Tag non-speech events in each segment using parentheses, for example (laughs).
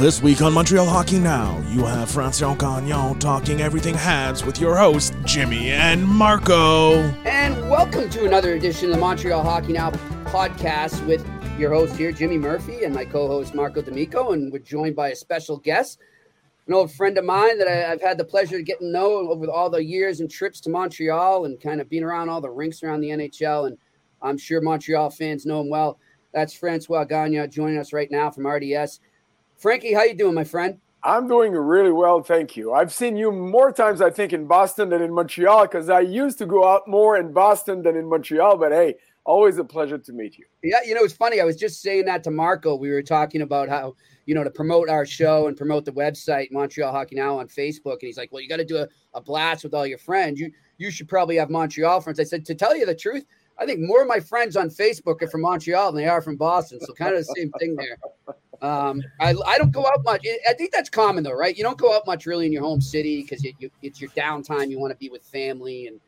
This week on Montreal Hockey Now, you have François Gagnon talking everything Habs with your hosts, Jimmy and Marco. And welcome to another edition of the Montreal Hockey Now podcast with your host here, Jimmy Murphy, and my co host, Marco D'Amico. And we're joined by a special guest, an old friend of mine that I, have had the pleasure of getting to know over all the years and trips to Montreal and kind of being around all the rinks around the NHL. And I'm sure Montreal fans know him well. That's Francois Gagnon joining us right now from RDS. Frankie, how you doing, my friend? I'm doing really well, thank you. I've seen you more times, I think, in Boston than in Montreal because I used to go out more in Boston than in Montreal. But hey, always a pleasure to meet you. Yeah, you know, it's funny. I was just saying that to Marco. We were talking about how, you know, to promote our show and promote the website, Montreal Hockey Now on Facebook. And he's like, well, you got to do a, a blast with all your friends. You, you should probably have Montreal friends. I said, to tell you the truth, I think more of my friends on Facebook are from Montreal than they are from Boston. So kind of the same thing there. (laughs) Um, I, I don't go out much. I think that's common though, right? You don't go out much really in your home city because you, you, it's your downtime. You want to be with family and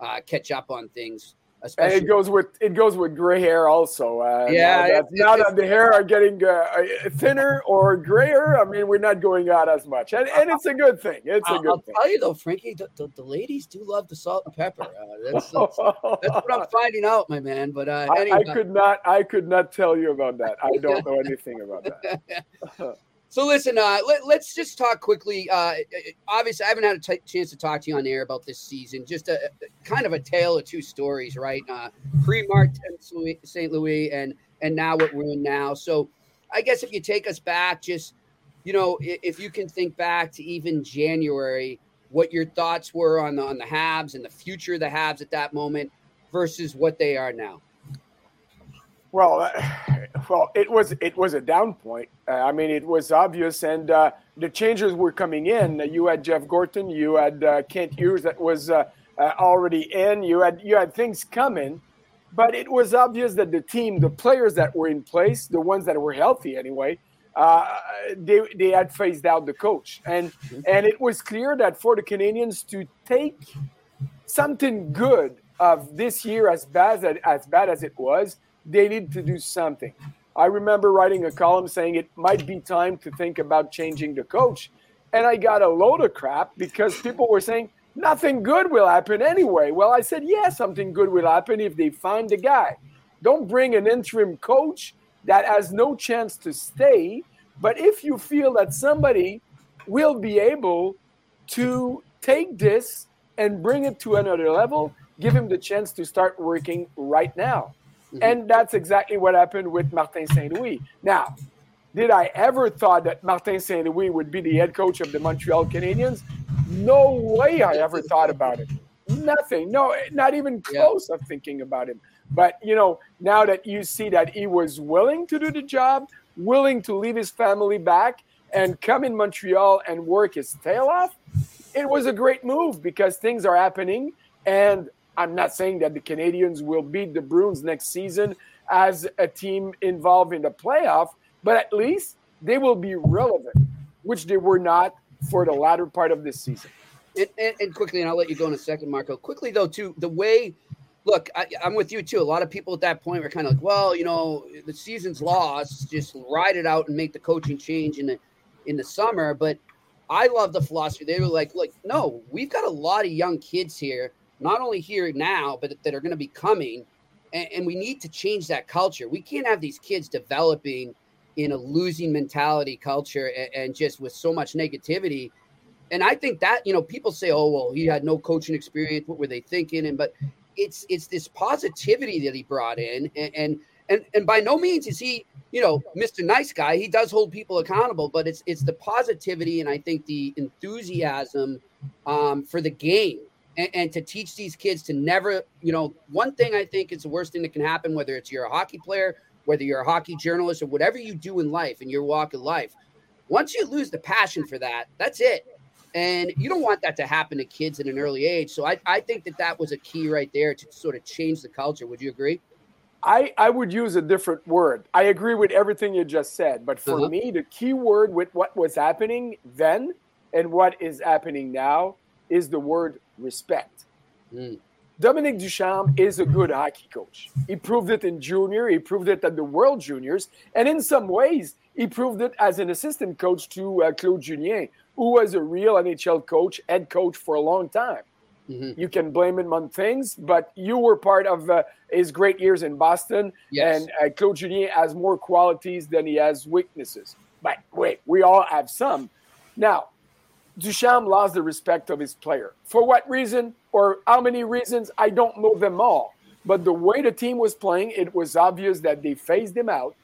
uh, catch up on things. Especially. And it goes with it goes with gray hair also. Uh, yeah, now that, now that, the hair are getting uh, thinner or grayer, I mean, we're not going out as much, and, and it's a good thing. It's a good. I'll thing. tell you though, Frankie, the, the, the, ladies do love the salt and pepper. Uh, that's, that's, that's, what I'm (laughs) finding out, my man. But uh, anyway. I, I could not, I could not tell you about that. I don't know anything about that. (laughs) (laughs) So listen, uh, let, us just talk quickly. Uh, obviously, I haven't had a t- chance to talk to you on air about this season. Just a, a kind of a tale of two stories, right? Uh, Pre-Martin St. Louis, and and now what we're in now. So, I guess if you take us back, just you know, if, if you can think back to even January, what your thoughts were on the on the Habs and the future of the Habs at that moment versus what they are now. Well, uh, well, it was it was a down point. Uh, I mean, it was obvious, and uh, the changes were coming in. You had Jeff Gorton, you had uh, Kent Hughes that was uh, uh, already in. You had you had things coming, but it was obvious that the team, the players that were in place, the ones that were healthy anyway, they they had phased out the coach, and and it was clear that for the Canadiens to take something good of this year, as bad as as bad as it was they need to do something. I remember writing a column saying it might be time to think about changing the coach. And I got a load of crap because people were saying nothing good will happen anyway. Well, I said, yeah, something good will happen if they find the guy. Don't bring an interim coach that has no chance to stay. But if you feel that somebody will be able to take this and bring it to another level, give him the chance to start working right now. Mm-hmm. And that's exactly what happened with Martin St. Louis. Now, did I ever thought that Martin St. Louis would be the head coach of the Montreal Canadiens? No way I ever thought about it. Nothing. No, not even close yeah. of thinking about him. But you know, now that you see that he was willing to do the job, willing to leave his family back and come in Montreal and work his tail off, it was a great move because things are happening and I'm not saying that the Canadiens will beat the Bruins next season as a team involved in the playoff, but at least they will be relevant, which they were not for the latter part of this season. And, and, and quickly, and I'll let you go in a second, Marco. Quickly though, too, the way look, I, am with you too. A lot of people at that point were kind of like, well, you know, the season's lost, just ride it out and make the coaching change in the in the summer. But I love the philosophy. They were like, like, no, we've got a lot of young kids here not only here now, but that are going to be coming. And, and, we need to change that culture. We can't have these kids developing in a losing mentality culture and, and just with so much negativity. And I think that, you know, people say, oh, well, he had no coaching experience. What were they thinking? And, but it's, it's this positivity that he brought in. And, and, and, and by no means is he, you know, Mr. Nice Guy. He does hold people accountable, but it's, it's the positivity and I think the enthusiasm um, for the game and, and, to teach these kids to never, you know, one thing I think is the worst thing that can happen, whether it's you're a hockey player, whether you're a hockey journalist, or whatever you do in life in your walk of life. Once you lose the passion for that, that's it. And you don't want that to happen to kids at an early age. So I, I think that that was a key right there to sort of change the culture. Would you agree? I, I would use a different word. I agree with everything you just said. But for uh-huh. me, the key word with what was happening then and what is happening now is the word respect. Mm. Dominique Ducharme is a good hockey coach. He proved it in junior, he proved it at the World Juniors, and in some ways, He proved it as an assistant coach to uh, Claude Julien, who was a real NHL coach, head coach for a long time. Mm-hmm. You can blame him on things, but you were part of uh, his great years in Boston. Yes. And uh, Claude Julien has more qualities than he has weaknesses. But wait, we all have some. Now, Ducharme lost the respect of his player. For what reason or how many reasons, I don't know them all. But the way the team was playing, it was obvious that they phased him out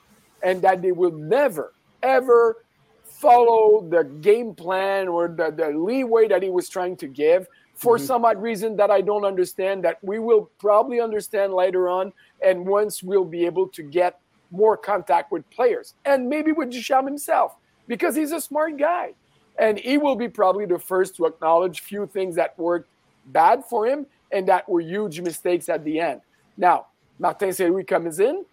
and that they will never, ever follow the game plan or the, the leeway that he was trying to give for mm-hmm. some odd reason that I don't understand, that we will probably understand later on. And once we'll be able to get more contact with players and maybe with Ducharme himself, because he's a smart guy. And he will be probably the first to acknowledge few things that worked bad for him and that were huge mistakes at the end. Now, Martin Saint Louis comes in,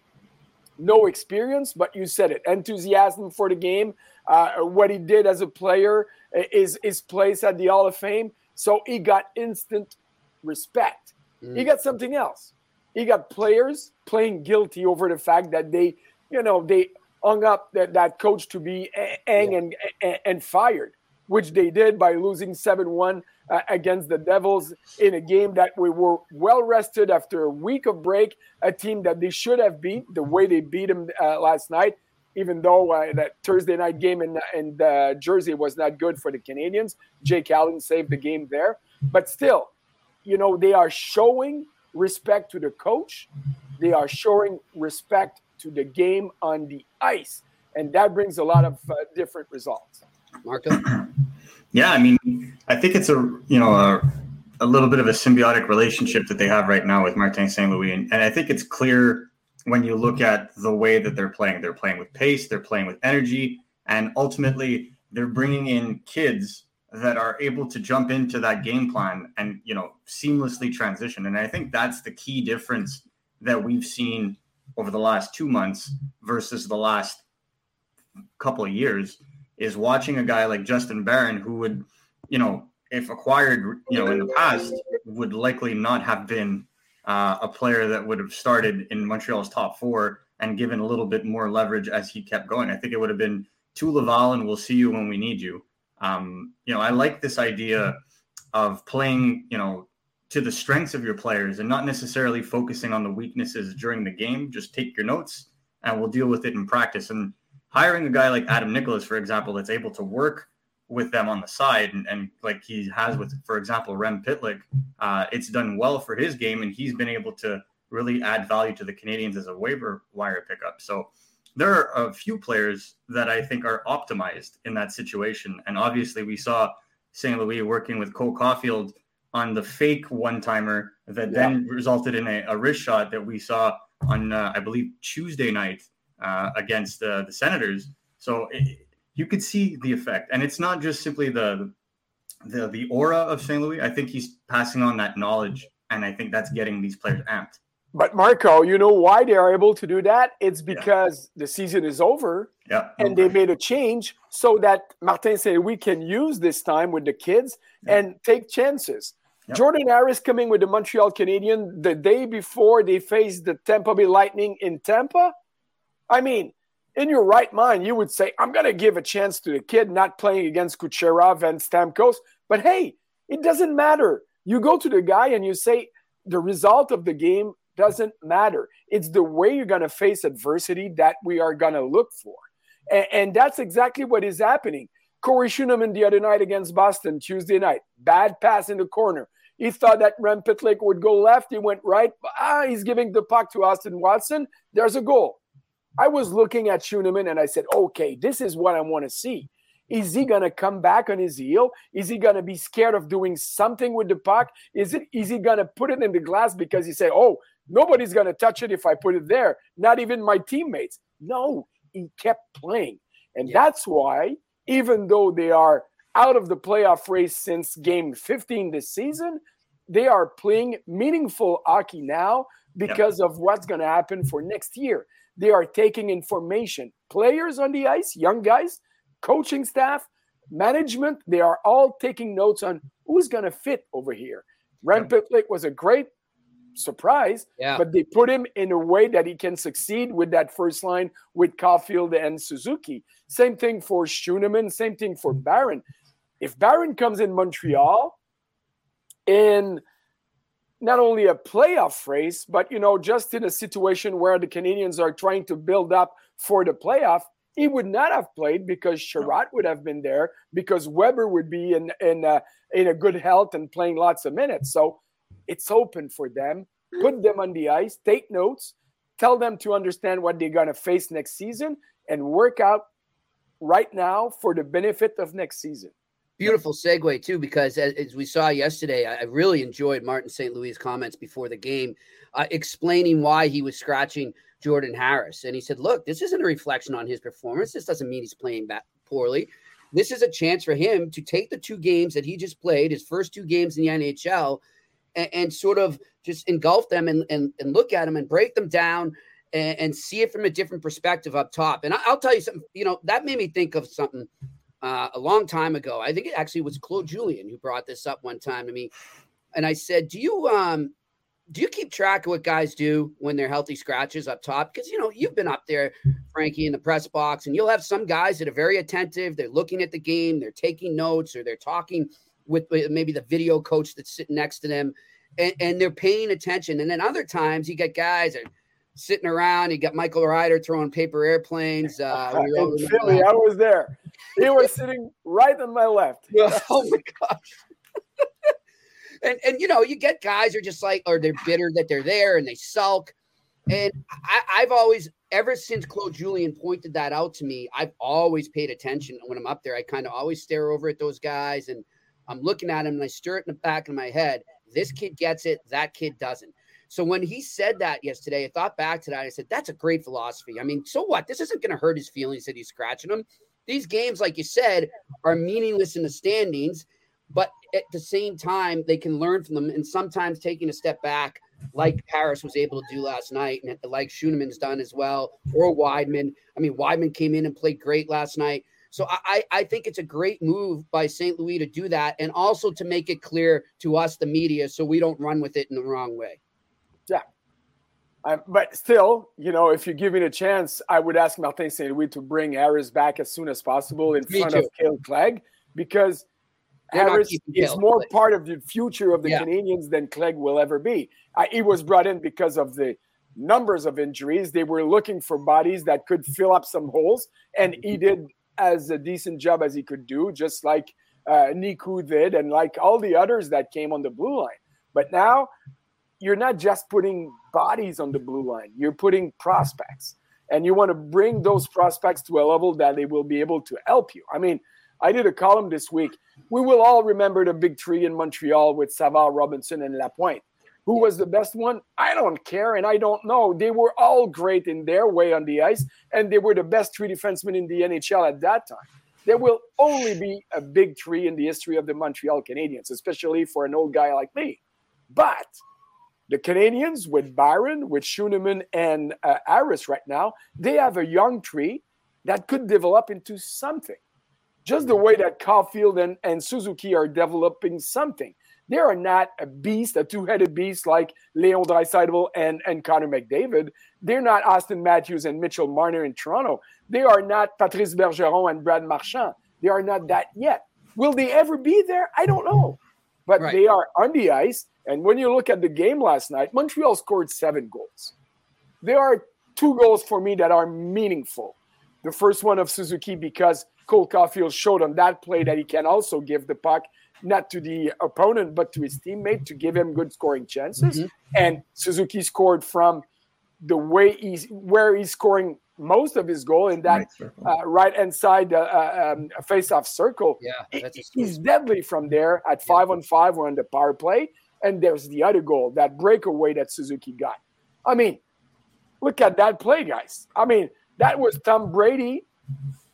no experience, but you said it enthusiasm for the game, uh, what he did as a player, is his place at the Hall of Fame. So he got instant respect. Mm. He got something else. He got players playing guilty over the fact that they, you know, they hung up that, that coach to be ang yeah. and, and, and fired, which they did by losing 7 1 uh, against the Devils in a game that we were well rested after a week of break, a team that they should have beat the way they beat them uh, last night even though uh, that Thursday night game in, in Jersey was not good for the Canadiens. Jake Allen saved the game there. But still, you know, they are showing respect to the coach. They are showing respect to the game on the ice. And that brings a lot of uh, different results. Marco? (clears throat) Yeah, I mean, I think it's a, you know, a, a little bit of a symbiotic relationship that they have right now with Martin St. Louis. And, and I think it's clear when you look at the way that they're playing. They're playing with pace, they're playing with energy, and ultimately they're bringing in kids that are able to jump into that game plan and you know seamlessly transition. And I think that's the key difference that we've seen over the last two months versus the last couple of years is watching a guy like Justin Barron who would, you know, if acquired, you know, in the past, would likely not have been uh, a player that would have started in Montreal's top four and given a little bit more leverage as he kept going. I think it would have been to Laval and we'll see you when we need you. Um, you know, I like this idea of playing, you know, to the strengths of your players and not necessarily focusing on the weaknesses during the game. Just take your notes and we'll deal with it in practice. And hiring a guy like Adam Nicholas, for example, that's able to work with them on the side, and, and like he has with, for example, Rem Pitlick, uh, it's done well for his game, and he's been able to really add value to the Canadiens as a waiver wire pickup. So there are a few players that I think are optimized in that situation, and obviously we saw St. Louis working with Cole Caufield on the fake one timer that yeah. then resulted in a, a, wrist shot that we saw on, uh, I believe, Tuesday night uh, against uh, the Senators. So it, you could see the effect, and it's not just simply the the the aura of St. Louis. I think he's passing on that knowledge, and I think that's getting these players amped. But Marco, you know why they are able to do that? It's because yeah. the season is over, yeah, and okay. they made a change so that Martin St. Louis can use this time with the kids yeah. and take chances. Jordan Harris coming with the Montreal Canadiens the day before they faced the Tampa Bay Lightning in Tampa. I mean, in your right mind, you would say, I'm going to give a chance to the kid not playing against Kucherov and Stamkos. But hey, it doesn't matter. You go to the guy and you say, the result of the game doesn't matter. It's the way you're going to face adversity that we are going to look for. And, and, that's exactly what is happening. Corey Schueneman the other night against Boston, Tuesday night, bad pass in the corner. He thought that Rem Pitlick would go left. He went right. Ah, he's giving the puck to Austin Watson. There's a goal. I was looking at Schueneman and I said, okay, this is what I want to see. Is he going to come back on his heel? Is he going to be scared of doing something with the puck? Is it is he going to put it in the glass because he say, "Oh, nobody's going to touch it if I put it there, not even my teammates." No, he kept playing. And yeah. that's why even though they are out of the playoff race since game 15 this season, they are playing meaningful hockey now because of what's going to happen for next year. They are taking information. Players on the ice, young guys, coaching staff, management, they are all taking notes on who's going to fit over here. Rem Pitlick was a great surprise. Yeah. But they put him in a way that he can succeed with that first line with Caufield and Suzuki. Same thing for Schueneman, same thing for Barron. If Barron comes in Montreal in not only a playoff race, but you know, just in a situation where the Canadiens are trying to build up for the playoff, he would not have played because Chiarot would have been there, because Weber would be in in uh, in a good health and playing lots of minutes. So it's open for them. Put them on the ice, take notes, tell them to understand what they're gonna face next season, and work out right now for the benefit of next season. Beautiful segue too, because as, as we saw yesterday, I, really enjoyed Martin St. Louis' comments before the game, uh, explaining why he was scratching Jordan Harris, and he said, "Look, this isn't a reflection on his performance. This doesn't mean he's playing back poorly. This is a chance for him to take the two games that he just played, his first two games in the NHL, and, and sort of just engulf them and, and and look at them and break them down." And, see it from a different perspective up top. And I'll tell you something, you know, that made me think of something uh, a long time ago. I think it actually was Claude Julien who brought this up one time to me, and I said, "Do you um do you keep track of what guys do when they're healthy scratches up top? Because you know you've been up there, Frankie, in the press box, and you'll have some guys that are very attentive. They're looking at the game, they're taking notes, or they're talking with, maybe the video coach that's sitting next to them, and, and they're paying attention. And then other times you get guys that." Sitting around, you got Michael Ryder throwing paper airplanes. Uh, (laughs) we in Philly. I was there. He was sitting right on my left. (laughs) oh my gosh. (laughs) and and you know, you get guys are just like, or they're bitter that they're there and they sulk. And I, I've always, ever since Claude Julien pointed that out to me, I've always paid attention when I'm up there. I kind of always stare over at those guys and I'm looking at them and I stir it in the back of my head. This kid gets it, that kid doesn't. So when he said that yesterday, I thought back to that. I said, that's a great philosophy. I mean, so what? This isn't going to hurt his feelings that he's scratching them. These games, like you said, are meaningless in the standings, but at the same time, they can learn from them. And sometimes taking a step back, like Harris was able to do last night, and like Schueneman's done as well, or Wideman. I mean, Wideman came in and played great last night. So I, I think it's a great move by St. Louis to do that, and also to make it clear to us, the media, so we don't run with it in the wrong way. Yeah. Um, but still, you know, if you give me a chance, I would ask Martin St. Louis to bring Harris back as soon as possible in Me front too. of Kale Clague because They're Harris is more Clague. part of the future of the Yeah. Canadiens than Clague will ever be. Uh, he was brought in because of the numbers of injuries. They were looking for bodies that could fill up some holes, and he did as a decent job as he could do, just like uh, Niku did, and like all the others that came on the blue line. But now you're not just putting bodies on the blue line, you're putting prospects. And you want to bring those prospects to a level that they will be able to help you. I mean, I did a column this week. We will all remember the big three in Montreal with Savard, Robinson, and Lapointe. Who was the best one? I don't care, and I don't know. They were all great in their way on the ice, and they were the best three defensemen in the NHL at that time. There will only be a big three in the history of the Montreal Canadiens, especially for an old guy like me. But the Canadiens with Barron, with Schueneman, and uh, Harris right now, they have a young tree that could develop into something. Just the way that Caufield and, and Suzuki are developing something. They are not a beast, a two-headed beast like Leon Draisaitl and, and Connor McDavid. They're not Auston Matthews and Mitchell Marner in Toronto. They are not Patrice Bergeron and Brad Marchand. They are not that yet. Will they ever be there? I don't know. But Right. they are on the ice. And when you look at the game last night, Montreal scored seven goals. There are two goals for me that are meaningful. The first one of Suzuki because Cole Caufield showed on that play that he can also give the puck not to the opponent but to his teammate to give him good scoring chances. And Suzuki scored from the way he's where he's scoring most of his goal in that Right circle. uh, right hand side uh, uh, um, face-off circle. Yeah, that's a he's deadly from there at five on five or on the power play. And there's the other goal, that breakaway that Suzuki got. I mean, look at that play, guys. I mean, that was Tom Brady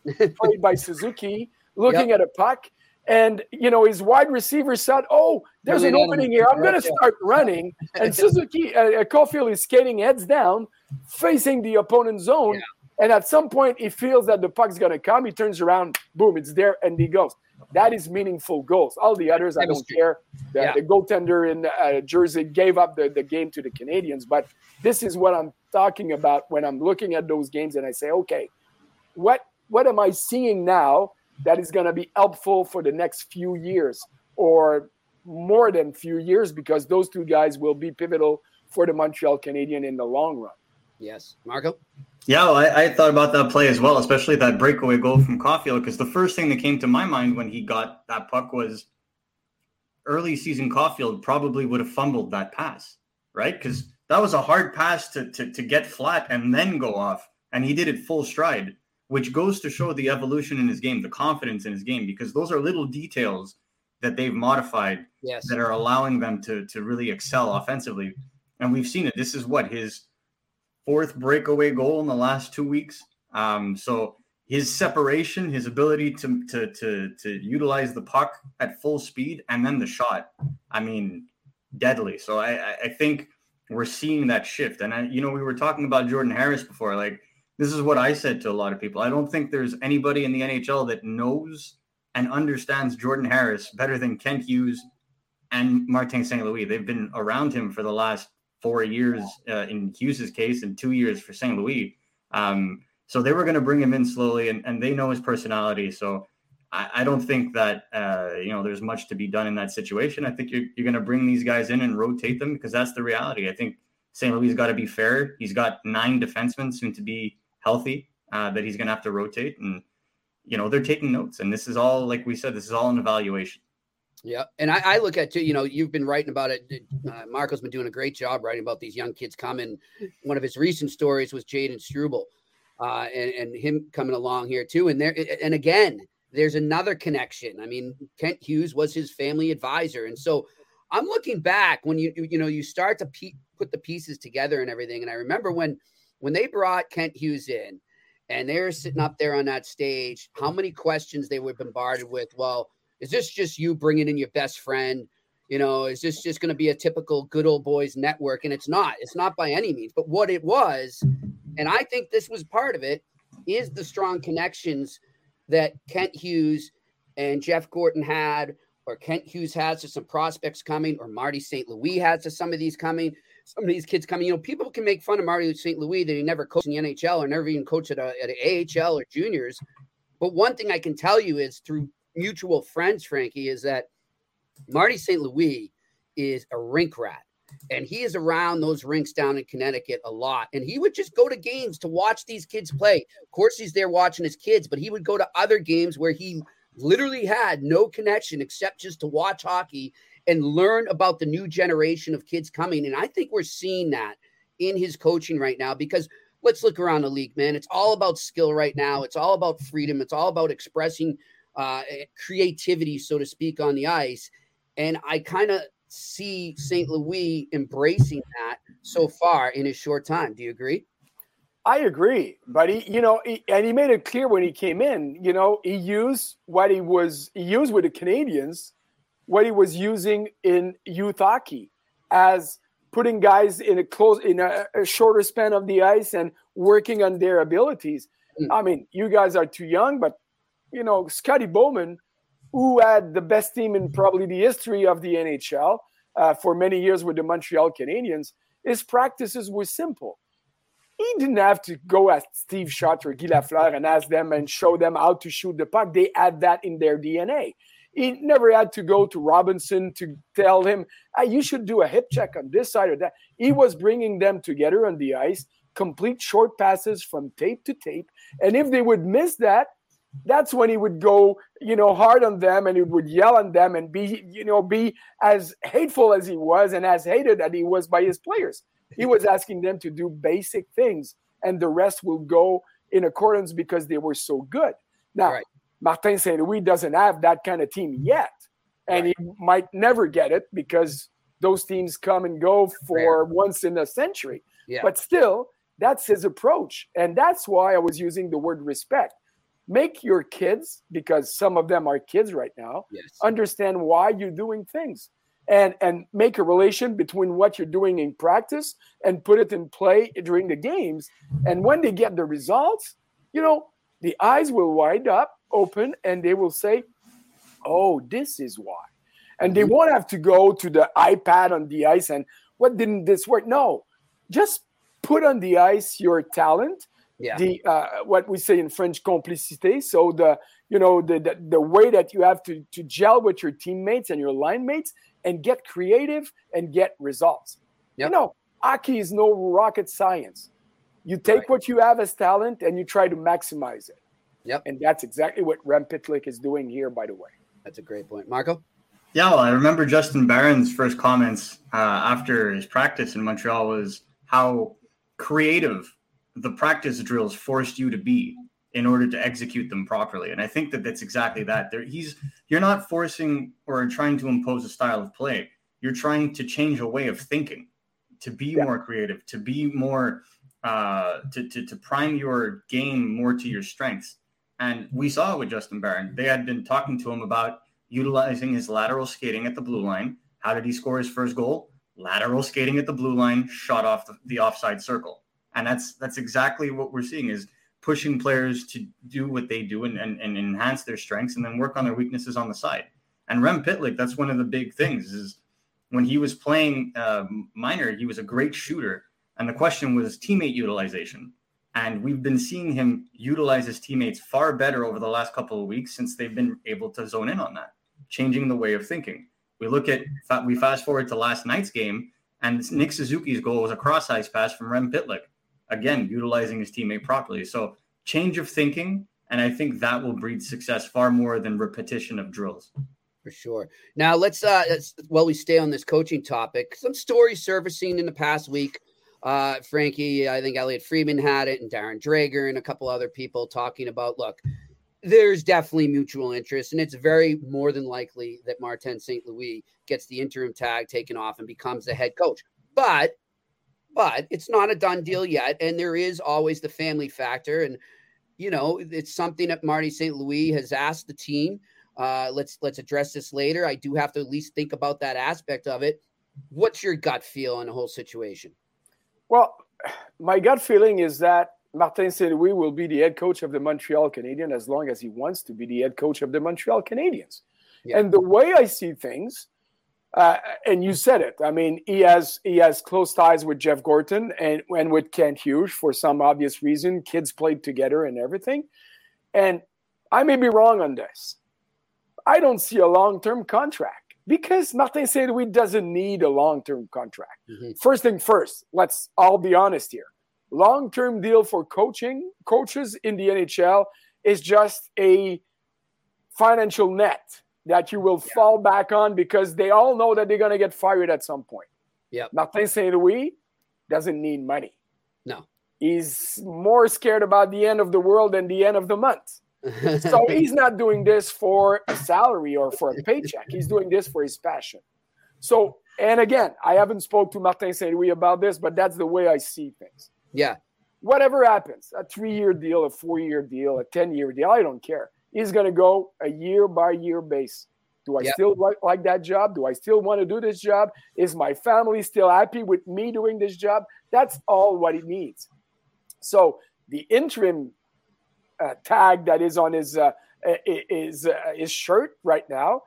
(laughs) played by Suzuki looking at a puck. And, you know, his wide receiver said, Oh, there's Really an opening here. I'm going to start running. And (laughs) Suzuki, uh, uh, Caufield is skating heads down, facing the opponent's zone. Yeah. And at some point, he feels that the puck's going to come. He turns around, boom, it's there, and he goes. That is meaningful goals. All the others, I don't care. The, yeah. the goaltender in uh, Jersey gave up the, the game to the Canadiens, but this is what I'm talking about when I'm looking at those games and I say, okay, what what am I seeing now that is going to be helpful for the next few years or more than few years because those two guys will be pivotal for the Montreal Canadian in the long run. Yes, Marco. Yeah, well, I, I, thought about that play as well, especially that breakaway goal from Caufield, because the first thing that came to my mind when he got that puck was early season Caufield probably would have fumbled that pass, right? Because that was a hard pass to, to to get flat and then go off, and he did it full stride, which goes to show the evolution in his game, the confidence in his game, because those are little details that they've modified yes. that are allowing them to to really excel offensively, and we've seen it. This is what his fourth breakaway goal in the last two weeks. Um, so his separation, his ability to, to to to utilize the puck at full speed, and then the shot. I mean, deadly. So I I think we're seeing that shift. And I, you know, we were talking about Jordan Harris before. Like this is what I said to a lot of people. I don't think there's anybody in the NHL that knows and understands Jordan Harris better than Kent Hughes and Martin St. Louis. They've been around him for the last four years uh, in Hughes's case and two years for St. Louis. Um, so they were going to bring him in slowly, and, and they know his personality. So I, I don't think that uh, you know there's much to be done in that situation. I think you're you're going to bring these guys in and rotate them because that's the reality. I think St. Louis got to be fair. He's got nine defensemen soon to be healthy uh, that he's going to have to rotate, and you know they're taking notes. And this is all, like we said, this is all an evaluation. Yeah, and I, I, look at too. You know, you've been writing about it. Uh, Marco's been doing a great job writing about these young kids coming. One of his recent stories was Jayden Struble, uh, and and him coming along here too. And there, and again, there's another connection. I mean, Kent Hughes was his family advisor, and so I'm looking back when you you know you start to pe- put the pieces together and everything. And I remember when when they brought Kent Hughes in, and they were sitting up there on that stage, how many questions they were bombarded with. Well is this just you bringing in your best friend? You know, is this just going to be a typical good old boys network? And it's not. It's not by any means. But what it was, and I think this was part of it, is the strong connections that Kent Hughes and Jeff Gorton had, or Kent Hughes has to some prospects coming, or Marty St. Louis has to some of these coming. Some of these kids coming, you know, people can make fun of Marty St. Louis that he never coached in the NHL or never even coached at, a, at AHL or juniors. But one thing I can tell you is through mutual friends, Frankie, is that Marty St. Louis is a rink rat. And he is around those rinks down in Connecticut a lot. And he would just go to games to watch these kids play. Of course, he's there watching his kids, but he would go to other games where he literally had no connection except just to watch hockey and learn about the new generation of kids coming. And I think we're seeing that in his coaching right now because let's look around the league, man. It's all about skill right now. It's all about freedom. It's all about expressing uh, creativity, so to speak, on the ice. And I kind of see St. Louis embracing that so far in his short time. Do you agree? I agree, but he, you know, he, and he made it clear when he came in. You know, he used what he was he used with the Canadiens, what he was using in youth hockey, as putting guys in a close in a, a shorter span of the ice and working on their abilities. Mm. I mean, you guys are too young, but you know, Scotty Bowman, who had the best team in probably the history of the NHL uh, for many years with the Montreal Canadiens, his practices were simple. He didn't have to go at Steve Shutt or Guy Lafleur and ask them and show them how to shoot the puck. They had that in their DNA. He never had to go to Robinson to tell him, you should do a hip check on this side or that. He was bringing them together on the ice, complete short passes from tape to tape. And if they would miss that, that's when he would go, you know, hard on them and he would yell on them and be, you know, be as hateful as he was and as hated that he was by his players. He was (laughs) asking them to do basic things and the rest will go in accordance because they were so good. Now, right. Martin St. Louis doesn't have that kind of team yet. And right. he might never get it because those teams come and go for once in a century. Yeah. But still, that's his approach. And that's why I was using the word respect make your kids because some of them are kids right now yes. understand why you're doing things and and make a relation between what you're doing in practice and put it in play during the games and when they get the results you know the eyes will wide up open and they will say oh, this is why. And they mm-hmm. won't have to go to the iPad on the ice and what didn't this work? No, just put on the ice your talent. Yeah. The uh, what we say in French complicité. So the you know the, the the way that you have to to gel with your teammates and your line mates and get creative and get results. Yep. You know, hockey is no rocket science. You take Right. what you have as talent and you try to maximize it. Yep. And that's exactly what Rem Pitlick is doing here, by the way. That's a great point. Marco? Yeah, well, I remember Justin Barron's first comments uh, after his practice in Montreal was how creative the practice drills forced you to be in order to execute them properly. And I think that that's exactly that. There, he's you're not forcing or trying to impose a style of play. You're trying to change a way of thinking, to be Yeah. more creative, to be more, uh, to, to to prime your game more to your strengths. And we saw it with Justin Barron. They had been talking to him about utilizing his lateral skating at the blue line. How did he score his first goal? Lateral skating at the blue line, shot off the, the offside circle. And that's that's exactly what we're seeing is pushing players to do what they do and, and, and enhance their strengths and then work on their weaknesses on the side. And Rem Pitlick, that's one of the big things is when he was playing uh, minor, he was a great shooter. And the question was teammate utilization. And we've been seeing him utilize his teammates far better over the last couple of weeks since they've been able to zone in on that, changing the way of thinking. We look at, we fast forward to last night's game, and Nick Suzuki's goal was a cross ice pass from Rem Pitlick, again, utilizing his teammate properly. So, change of thinking. And I think that will breed success far more than repetition of drills. For sure. Now let's uh let's, while we stay on this coaching topic, some stories surfacing in the past week. Uh Frankie, I think Elliotte Friedman had it, and Darren Dreger and a couple other people talking about look, there's definitely mutual interest, and it's very more than likely that Martin St. Louis gets the interim tag taken off and becomes the head coach. But but it's not a done deal yet, and there is always the family factor. And you know, it's something that Marty St. Louis has asked the team. Uh, let's let's address this later. I do have to at least think about that aspect of it. What's your gut feel on the whole situation? Well, my gut feeling is that Martin St. Louis will be the head coach of the Montreal Canadiens as long as he wants to be the head coach of the Montreal Canadiens. Yeah. And the way I see things, uh, and you said it. I mean, he has he has close ties with Jeff Gorton and and with Kent Hughes for some obvious reason. Kids played together and everything. And I may be wrong on this. I don't see a long term contract because Martin St. Louis doesn't need a long term contract. Mhm. First thing first, let's all be honest here. Long term deal for coaching coaches in the NHL is just a financial net that you will fall back on because they all know that they're going to get fired at some point. Yeah. Martin St. Louis doesn't need money. No. He's more scared about the end of the world than the end of the month. So (laughs) he's not doing this for a salary or for a (laughs) paycheck. He's doing this for his passion. So, and again, I haven't spoke to Martin St. Louis about this, but that's the way I see things. yeah, Whatever happens, a three-year deal, a four-year deal, a ten-year deal, I don't care. He's going to go a year by year base. Do I Yep. still like, like that job? Do I still want to do this job? Is my family still happy with me doing this job? That's all what he needs. So the interim uh, tag that is on his uh, is uh, his shirt right now,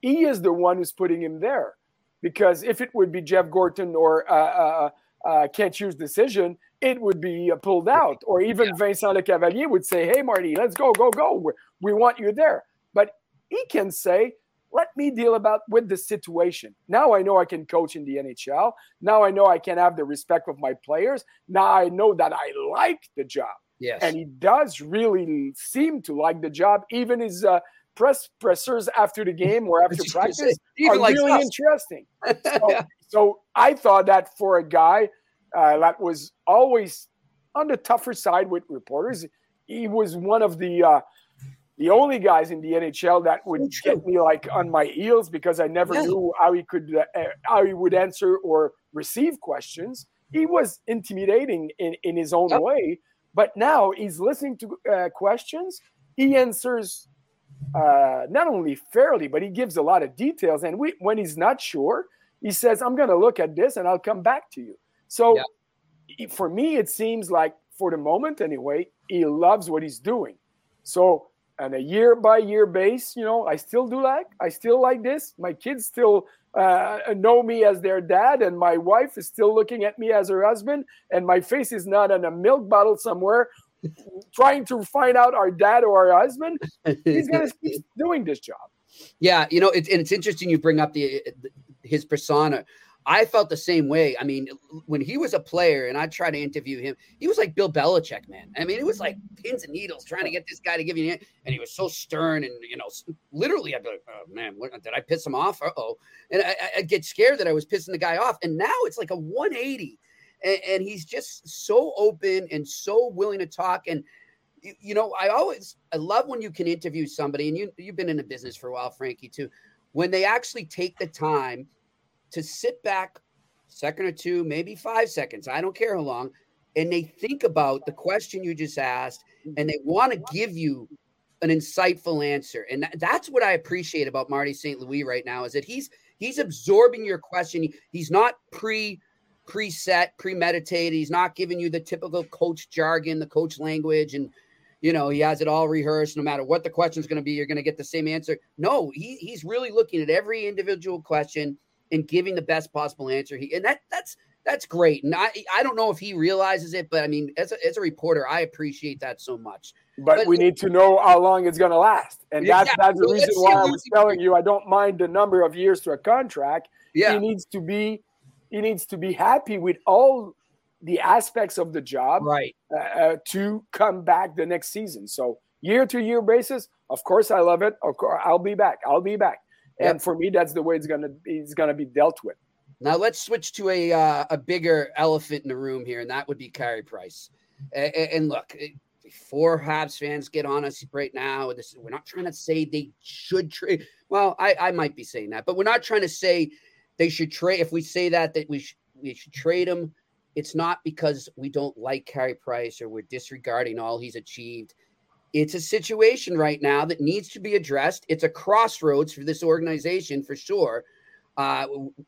he is the one who's putting him there. Because if it would be Jeff Gorton or uh, uh, uh, Kent Hughes' decision, it would be uh, pulled out. Or even Vincent Lecavalier would say, "Hey, Marty, let's go, go, go. We, want you there." But he can say, "Let me deal about with the situation. Now I know I can coach in the NHL. Now I know I can have the respect of my players. Now I know that I like the job." yes, and he does really seem to like the job. Even his uh, press pressers after the game or (laughs) after say, practice are really us. interesting. (laughs) So, so I thought that for a guy uh, that was always on the tougher side with reporters, he was one of the uh, the only guys in the NHL that would get me like on my heels because I never Yeah. knew how he could uh, how he would answer or receive questions. He was intimidating in, in his own Yep. way, but now he's listening to uh, questions. He answers uh, not only fairly, but he gives a lot of details. And we, when he's not sure, he says, "I'm going to look at this and I'll come back to you." So, Yeah. for me, it seems like for the moment anyway, he loves what he's doing. So on a year by year base, you know, I still do like, I still like this. My kids still uh, know me as their dad, and my wife is still looking at me as her husband, and my face is not on a milk bottle somewhere (laughs) trying to find out our dad or our husband. He's going (laughs) to keep doing this job. Yeah, you know, it's and it's interesting you bring up the his persona. I felt the same way. I mean, when he was a player and I tried to interview him, he was like Bill Belichick, man. I mean, it was like pins and needles trying to get this guy to give you, an and he was so stern and you know, literally, I'd be like, oh man, what, did I piss him off? Uh oh, and I, I'd get scared that I was pissing the guy off. And now it's like a 180, and, and he's just so open and so willing to talk. And you, you know, I always I love when you can interview somebody, and you you've been in the business for a while, Frankie, too. When they actually take the time to sit back second or two, maybe five seconds, I don't care how long, and they think about the question you just asked and they want to give you an insightful answer. And that's what I appreciate about Marty St. Louis right now is that he's he's absorbing your question. He's not pre preset, premeditated. He's not giving you the typical coach jargon, the coach language, and you know, he has it all rehearsed. No matter what the question is going to be, you're going to get the same answer. No, he, he's really looking at every individual question and giving the best possible answer. He and that that's that's great. And I I don't know if he realizes it, but I mean, as a, as a reporter, I appreciate that so much. But, but we need to know how long it's going to last, and that's yeah, that's the reason why I was telling you I don't mind the number of years to a contract. Yeah, he needs to be he needs to be happy with all the aspects of the job, right, uh, uh, to come back the next season. So year to year basis, of course, I love it. Of course, I'll be back. I'll be back. Yep. And for me, that's the way it's gonna it's gonna be dealt with. Now let's switch to a uh, a bigger elephant in the room here, and that would be Carey Price. And, and look, before Habs fans get on us right now, this we're not trying to say they should trade. Well, I, I might be saying that, but we're not trying to say they should trade. If we say that that we should we should trade him, it's not because we don't like Carey Price or we're disregarding all he's achieved it's a situation right now that needs to be addressed. It's a crossroads for this organization for sure. Uh,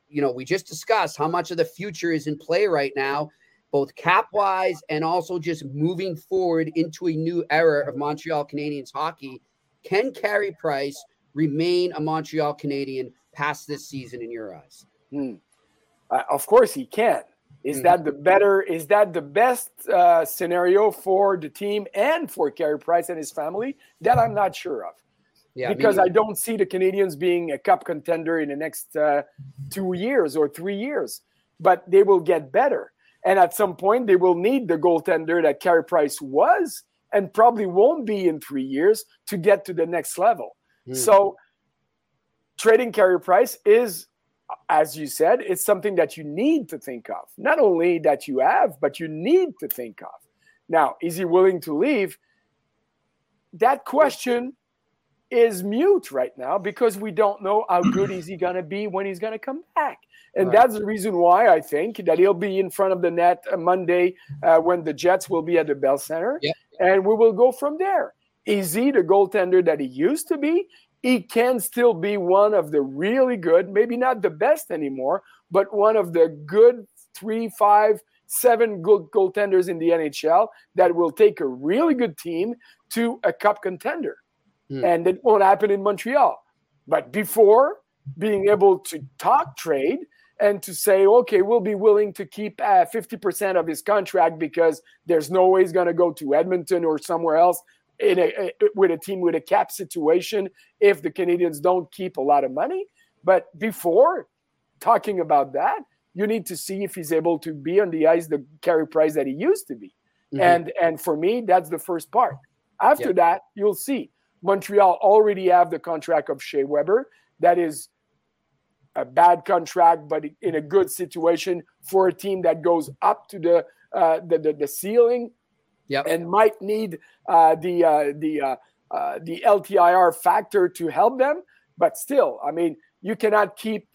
you know, we just discussed how much of the future is in play right now, both cap wise and also just moving forward into a new era of Montreal Canadiens hockey. Can Carey Price remain a Montreal Canadian past this season in your eyes? Hmm. Uh, of course, he can. Is mm-hmm. that the better? Is that the best uh, scenario for the team and for Carey Price and his family? That I'm not sure of. Yeah, because I don't see the Canadiens being a cup contender in the next uh, two years or three years. But they will get better, and at some point they will need the goaltender that Carey Price was, and probably won't be in three years to get to the next level. Mm. So trading Carey Price is as you said, it's something that you need to think of. Not only that you have, but you need to think of. Now, is he willing to leave? That question is mute right now because we don't know how good is he going to be when he's going to come back. And right. that's the reason why I think that he'll be in front of the net Monday uh, when the Jets will be at the Bell Center. And we will go from there. Is he the goaltender that he used to be? He can still be one of the really good, maybe not the best anymore, but one of the good three, five, seven good goaltenders in the NHL that will take a really good team to a cup contender. Mm. And it won't happen in Montreal. But before being able to talk trade and to say, okay, we'll be willing to keep uh, 50% of his contract because there's no way he's going to go to Edmonton or somewhere else in a, with a team with a cap situation if the Canadiens don't keep a lot of money. But before talking about that, you need to see if he's able to be on the ice the Carey Price that he used to be. Mm-hmm. And and for me, that's the first part. After yeah. that, you'll see Montreal already have the contract of Shea Weber. That is a bad contract, but in a good situation for a team that goes up to the uh, the, the, the ceiling yep. and might need uh, the uh, the uh, uh the LTIR factor to help them. But still, I mean, you cannot keep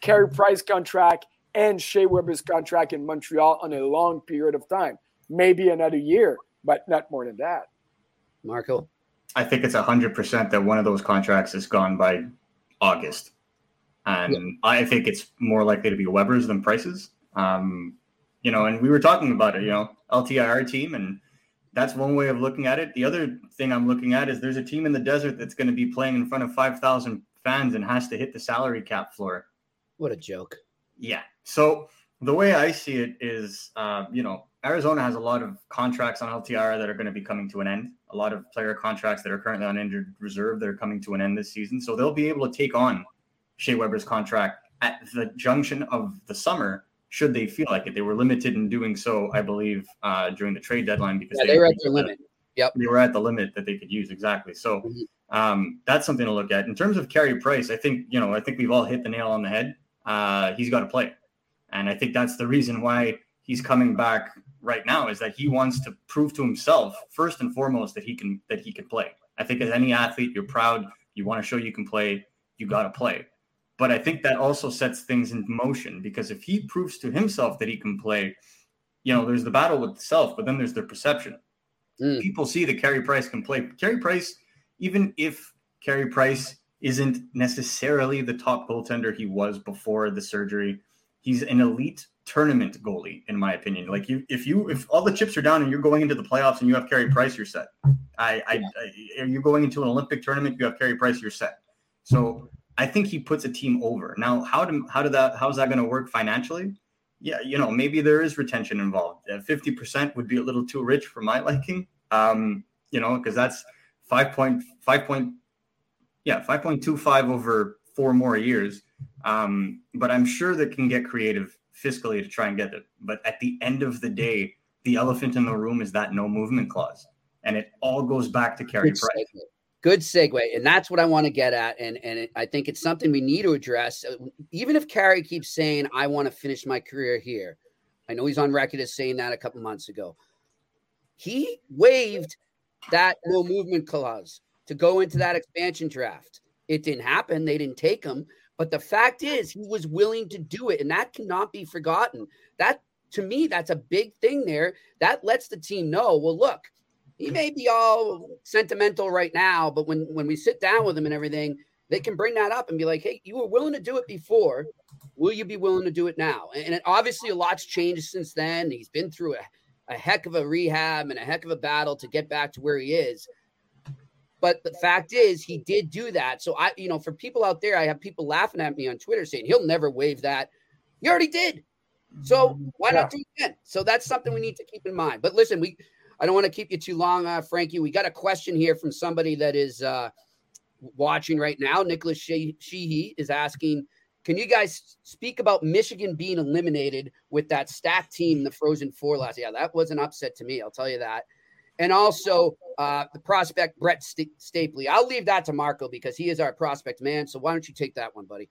Carey Price contract and Shea Weber's contract in Montreal on a long period of time. Maybe another year, but not more than that. Marco, I think it's hundred percent that one of those contracts is gone by August, and yep. I think it's more likely to be Weber's than Price's. Um, you know, and we were talking about it, you know, LTIR team, and that's one way of looking at it. The other thing I'm looking at is there's a team in the desert that's going to be playing in front of 5,000 fans and has to hit the salary cap floor. What a joke. Yeah. So the way I see it is, uh, you know, Arizona has a lot of contracts on LTR that are going to be coming to an end. A lot of player contracts that are currently on injured reserve that are coming to an end this season. So they'll be able to take on Shea Weber's contract at the junction of the summer, should they feel like it. They were limited in doing so, I believe, uh, during the trade deadline because yeah, they, they were at their limit. Yep. They were at the limit that they could use. Exactly. So mm-hmm. um, that's something to look at. In terms of Carey Price, I think, you know, I think we've all hit the nail on the head. Uh, he's got to play. And I think that's the reason why he's coming back right now is that he wants to prove to himself first and foremost that he can that he can play. I think as any athlete, you're proud, you want to show you can play, you got to play. But I think that also sets things in motion because if he proves to himself that he can play, you know, there's the battle with self, but then there's the perception. Mm. People see that Carey Price can play. Carey Price, even if Carey Price isn't necessarily the top goaltender he was before the surgery, he's an elite tournament goalie, in my opinion. Like you, if you, if all the chips are down and you're going into the playoffs and you have Carey Price, you're set. I, I, I you're going into an Olympic tournament, you have Carey Price, you're set. So I think he puts a team over. Now, how do how did that how's that going to work financially? Yeah, you know, maybe there is retention involved. Fifty percent would be a little too rich for my (laughs) liking. Um, you know, because that's five point five point, yeah, five point two five over four more years. Um, but I'm sure they can get creative fiscally to try and get it. But at the end of the day, the elephant in the room is that no movement clause, and it all goes back to Carey Price. Good segue, and that's what I want to get at, and and it, I think it's something we need to address. Uh, even if Carey keeps saying, "I want to finish my career here," I know he's on record as saying that a couple months ago. He waived that no movement clause to go into that expansion draft. It didn't happen. They didn't take him. But the fact is, he was willing to do it, and that cannot be forgotten. That to me, that's a big thing there. That lets the team know. Well, look, he may be all sentimental right now, but when when we sit down with him and everything, they can bring that up and be like, "Hey, you were willing to do it before. Will you be willing to do it now?" And it, obviously, a lot's changed since then. He's been through a, a heck of a rehab and a heck of a battle to get back to where he is. But the fact is, he did do that. So I, you know, for people out there, I have people laughing at me on Twitter saying he'll never waive that. He already did. So why yeah. not do it again? So that's something we need to keep in mind. But listen, we I don't want to keep you too long, uh, Frankie. We got a question here from somebody that is uh, watching right now. Nicholas Sheehy is asking, can you guys speak about Michigan being eliminated with that stacked team, the Frozen Four last? Yeah, that was an upset to me. I'll tell you that. And also uh, the prospect Brett St- Stapley. I'll leave that to Marco because he is our prospect man. So why don't you take that one, buddy?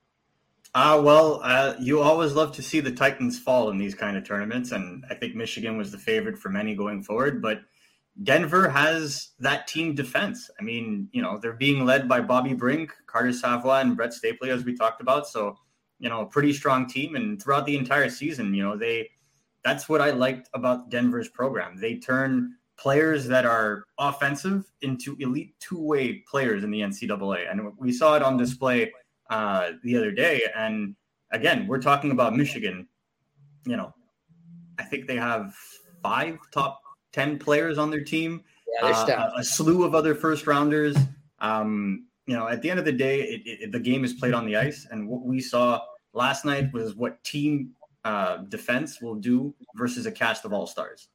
Uh, well, uh, you always love to see the Titans fall in these kind of tournaments, and I think Michigan was the favorite for many going forward. But Denver has that team defense. I mean, you know, they're being led by Bobby Brink, Carter Savoie, and Brett Stapley, as we talked about. So, you know, a pretty strong team. And throughout the entire season, you know, they that's what I liked about Denver's program. They turn players that are offensive into elite two-way players in the NCAA, and we saw it on display uh, the other day. And again, we're talking about Michigan. You know, I think they have five top 10 players on their team, yeah, uh, a slew of other first rounders. Um, you know, at the end of the day, it, it, the game is played on the ice. And what we saw last night was what team uh, defense will do versus a cast of all stars.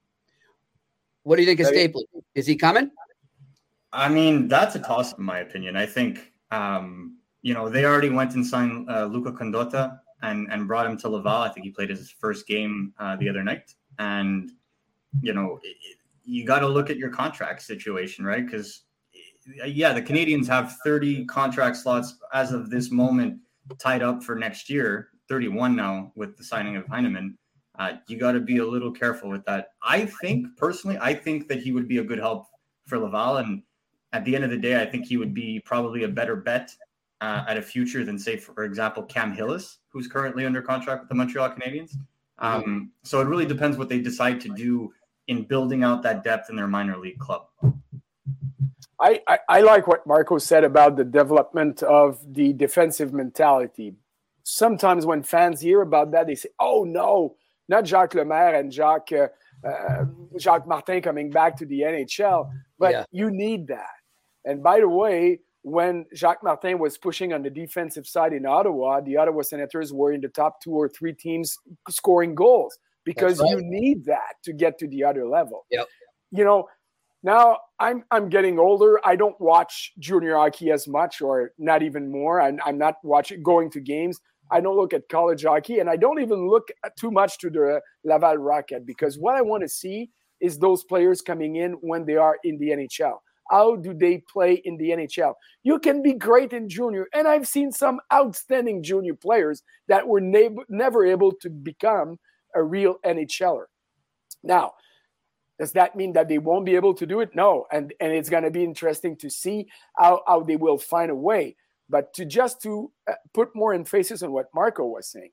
What do you think of Stapley? Is he coming? I mean, that's a toss, in my opinion. I think um, you know, they already went and signed uh, Luca Condotta and and brought him to Laval. I think he played his first game uh, the other night, and you know, it, you got to look at your contract situation, right? Because yeah, the Canadiens have 30 contract slots as of this moment tied up for next year, 31 now with the signing of Heineman. Uh, you got to be a little careful with that. I think personally, I think that he would be a good help for Laval, and at the end of the day, I think he would be probably a better bet uh, at a future than, say, for example, Cam Hillis, who's currently under contract with the Montreal Canadiens. Um, so it really depends what they decide to do in building out that depth in their minor league club. I, I, I like what Marco said about the development of the defensive mentality. Sometimes when fans hear about that, they say, "Oh no, not Jacques Lemaire and Jacques uh, uh, Jacques Martin coming back to the NHL, but Yeah. you need that. And by the way, when Jacques Martin was pushing on the defensive side in Ottawa, the Ottawa Senators were in the top two or three teams scoring goals because That's you need that to get to the other level. Yep. You know, now I'm I'm getting older. I don't watch junior hockey as much, or not even more. I'm, I'm not watching going to games. I don't look at college hockey, and I don't even look too much to the Laval Rocket because what I want to see is those players coming in when they are in the NHL. How do they play in the NHL? You can be great in junior, and I've seen some outstanding junior players that were nab- never able to become a real NHLer. Now, does that mean that they won't be able to do it? No, and and it's going to be interesting to see how how they will find a way. But to just to uh, put more emphasis on what Marco was saying,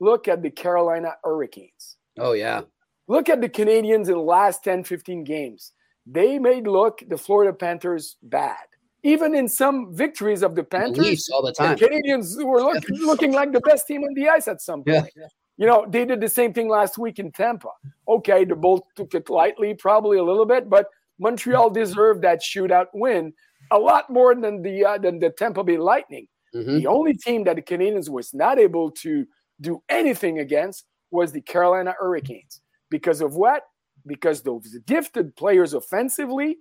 look at the Carolina Hurricanes. Oh yeah. Look at the Canadiens in the last 10, 15 games. They made look the Florida Panthers bad. Even in some victories of the The Panthers, Leafs all the the time. Canadiens were look, looking like the best team on the ice at some point. Yeah. You know, they did the same thing last week in Tampa. Okay, the Bolts took it lightly, probably a little bit, but Montreal deserved that shootout win a lot more than the uh, than the Tampa Bay Lightning. Mhm. The only team that the Canadiens was not able to do anything against was the Carolina Hurricanes. Because of what? Because those gifted players offensively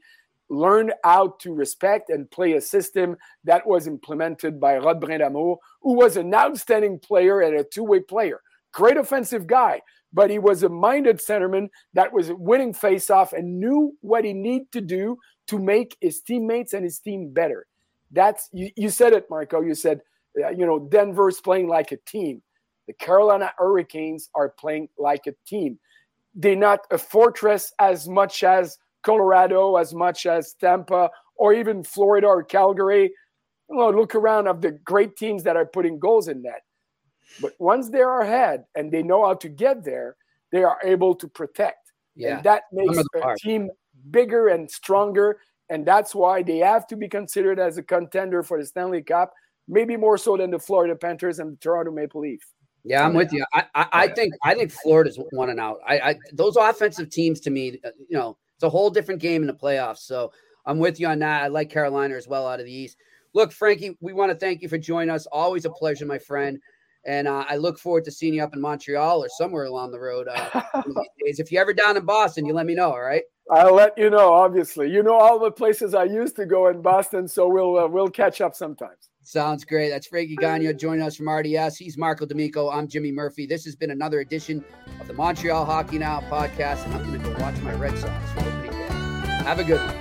learned how to respect and play a system that was implemented by Rod Brind'Amour, who was an outstanding player and a two-way player. Great offensive guy, but he was a minded centerman that was winning face-off and knew what he needed to do to make his teammates and his team better. That's you, you said it, Marco. You said, uh, you know, Denver's playing like a team. The Carolina Hurricanes are playing like a team. They're not a fortress as much as Colorado, as much as Tampa, or even Florida or Calgary. You know, look around of the great teams that are putting goals in net. But once they are ahead and they know how to get there, they are able to protect. Yeah. And that makes the a park. team bigger and stronger. And that's why they have to be considered as a contender for the Stanley Cup, maybe more so than the Florida Panthers and the Toronto Maple Leaf. Yeah, I'm with you. I, I, I think I think Florida's one and out. I, I those offensive teams to me, uh, you know, it's a whole different game in the playoffs. So I'm with you on that. I like Carolina as well out of the East. Look, Frankie, we want to thank you for joining us. Always a pleasure, my friend. And uh, I look forward to seeing you up in Montreal or somewhere along the road. Uh, one of these days. If you're ever down in Boston, you let me know. All right. I'll let you know. Obviously, you know all the places I used to go in Boston, so we'll uh, we'll catch up sometimes. Sounds great. That's Frankie Gagnon joining us from RDS. He's Marco D'Amico. I'm Jimmy Murphy. This has been another edition of the Montreal Hockey Now podcast, and I'm going to go watch my Red Sox. Have a good one.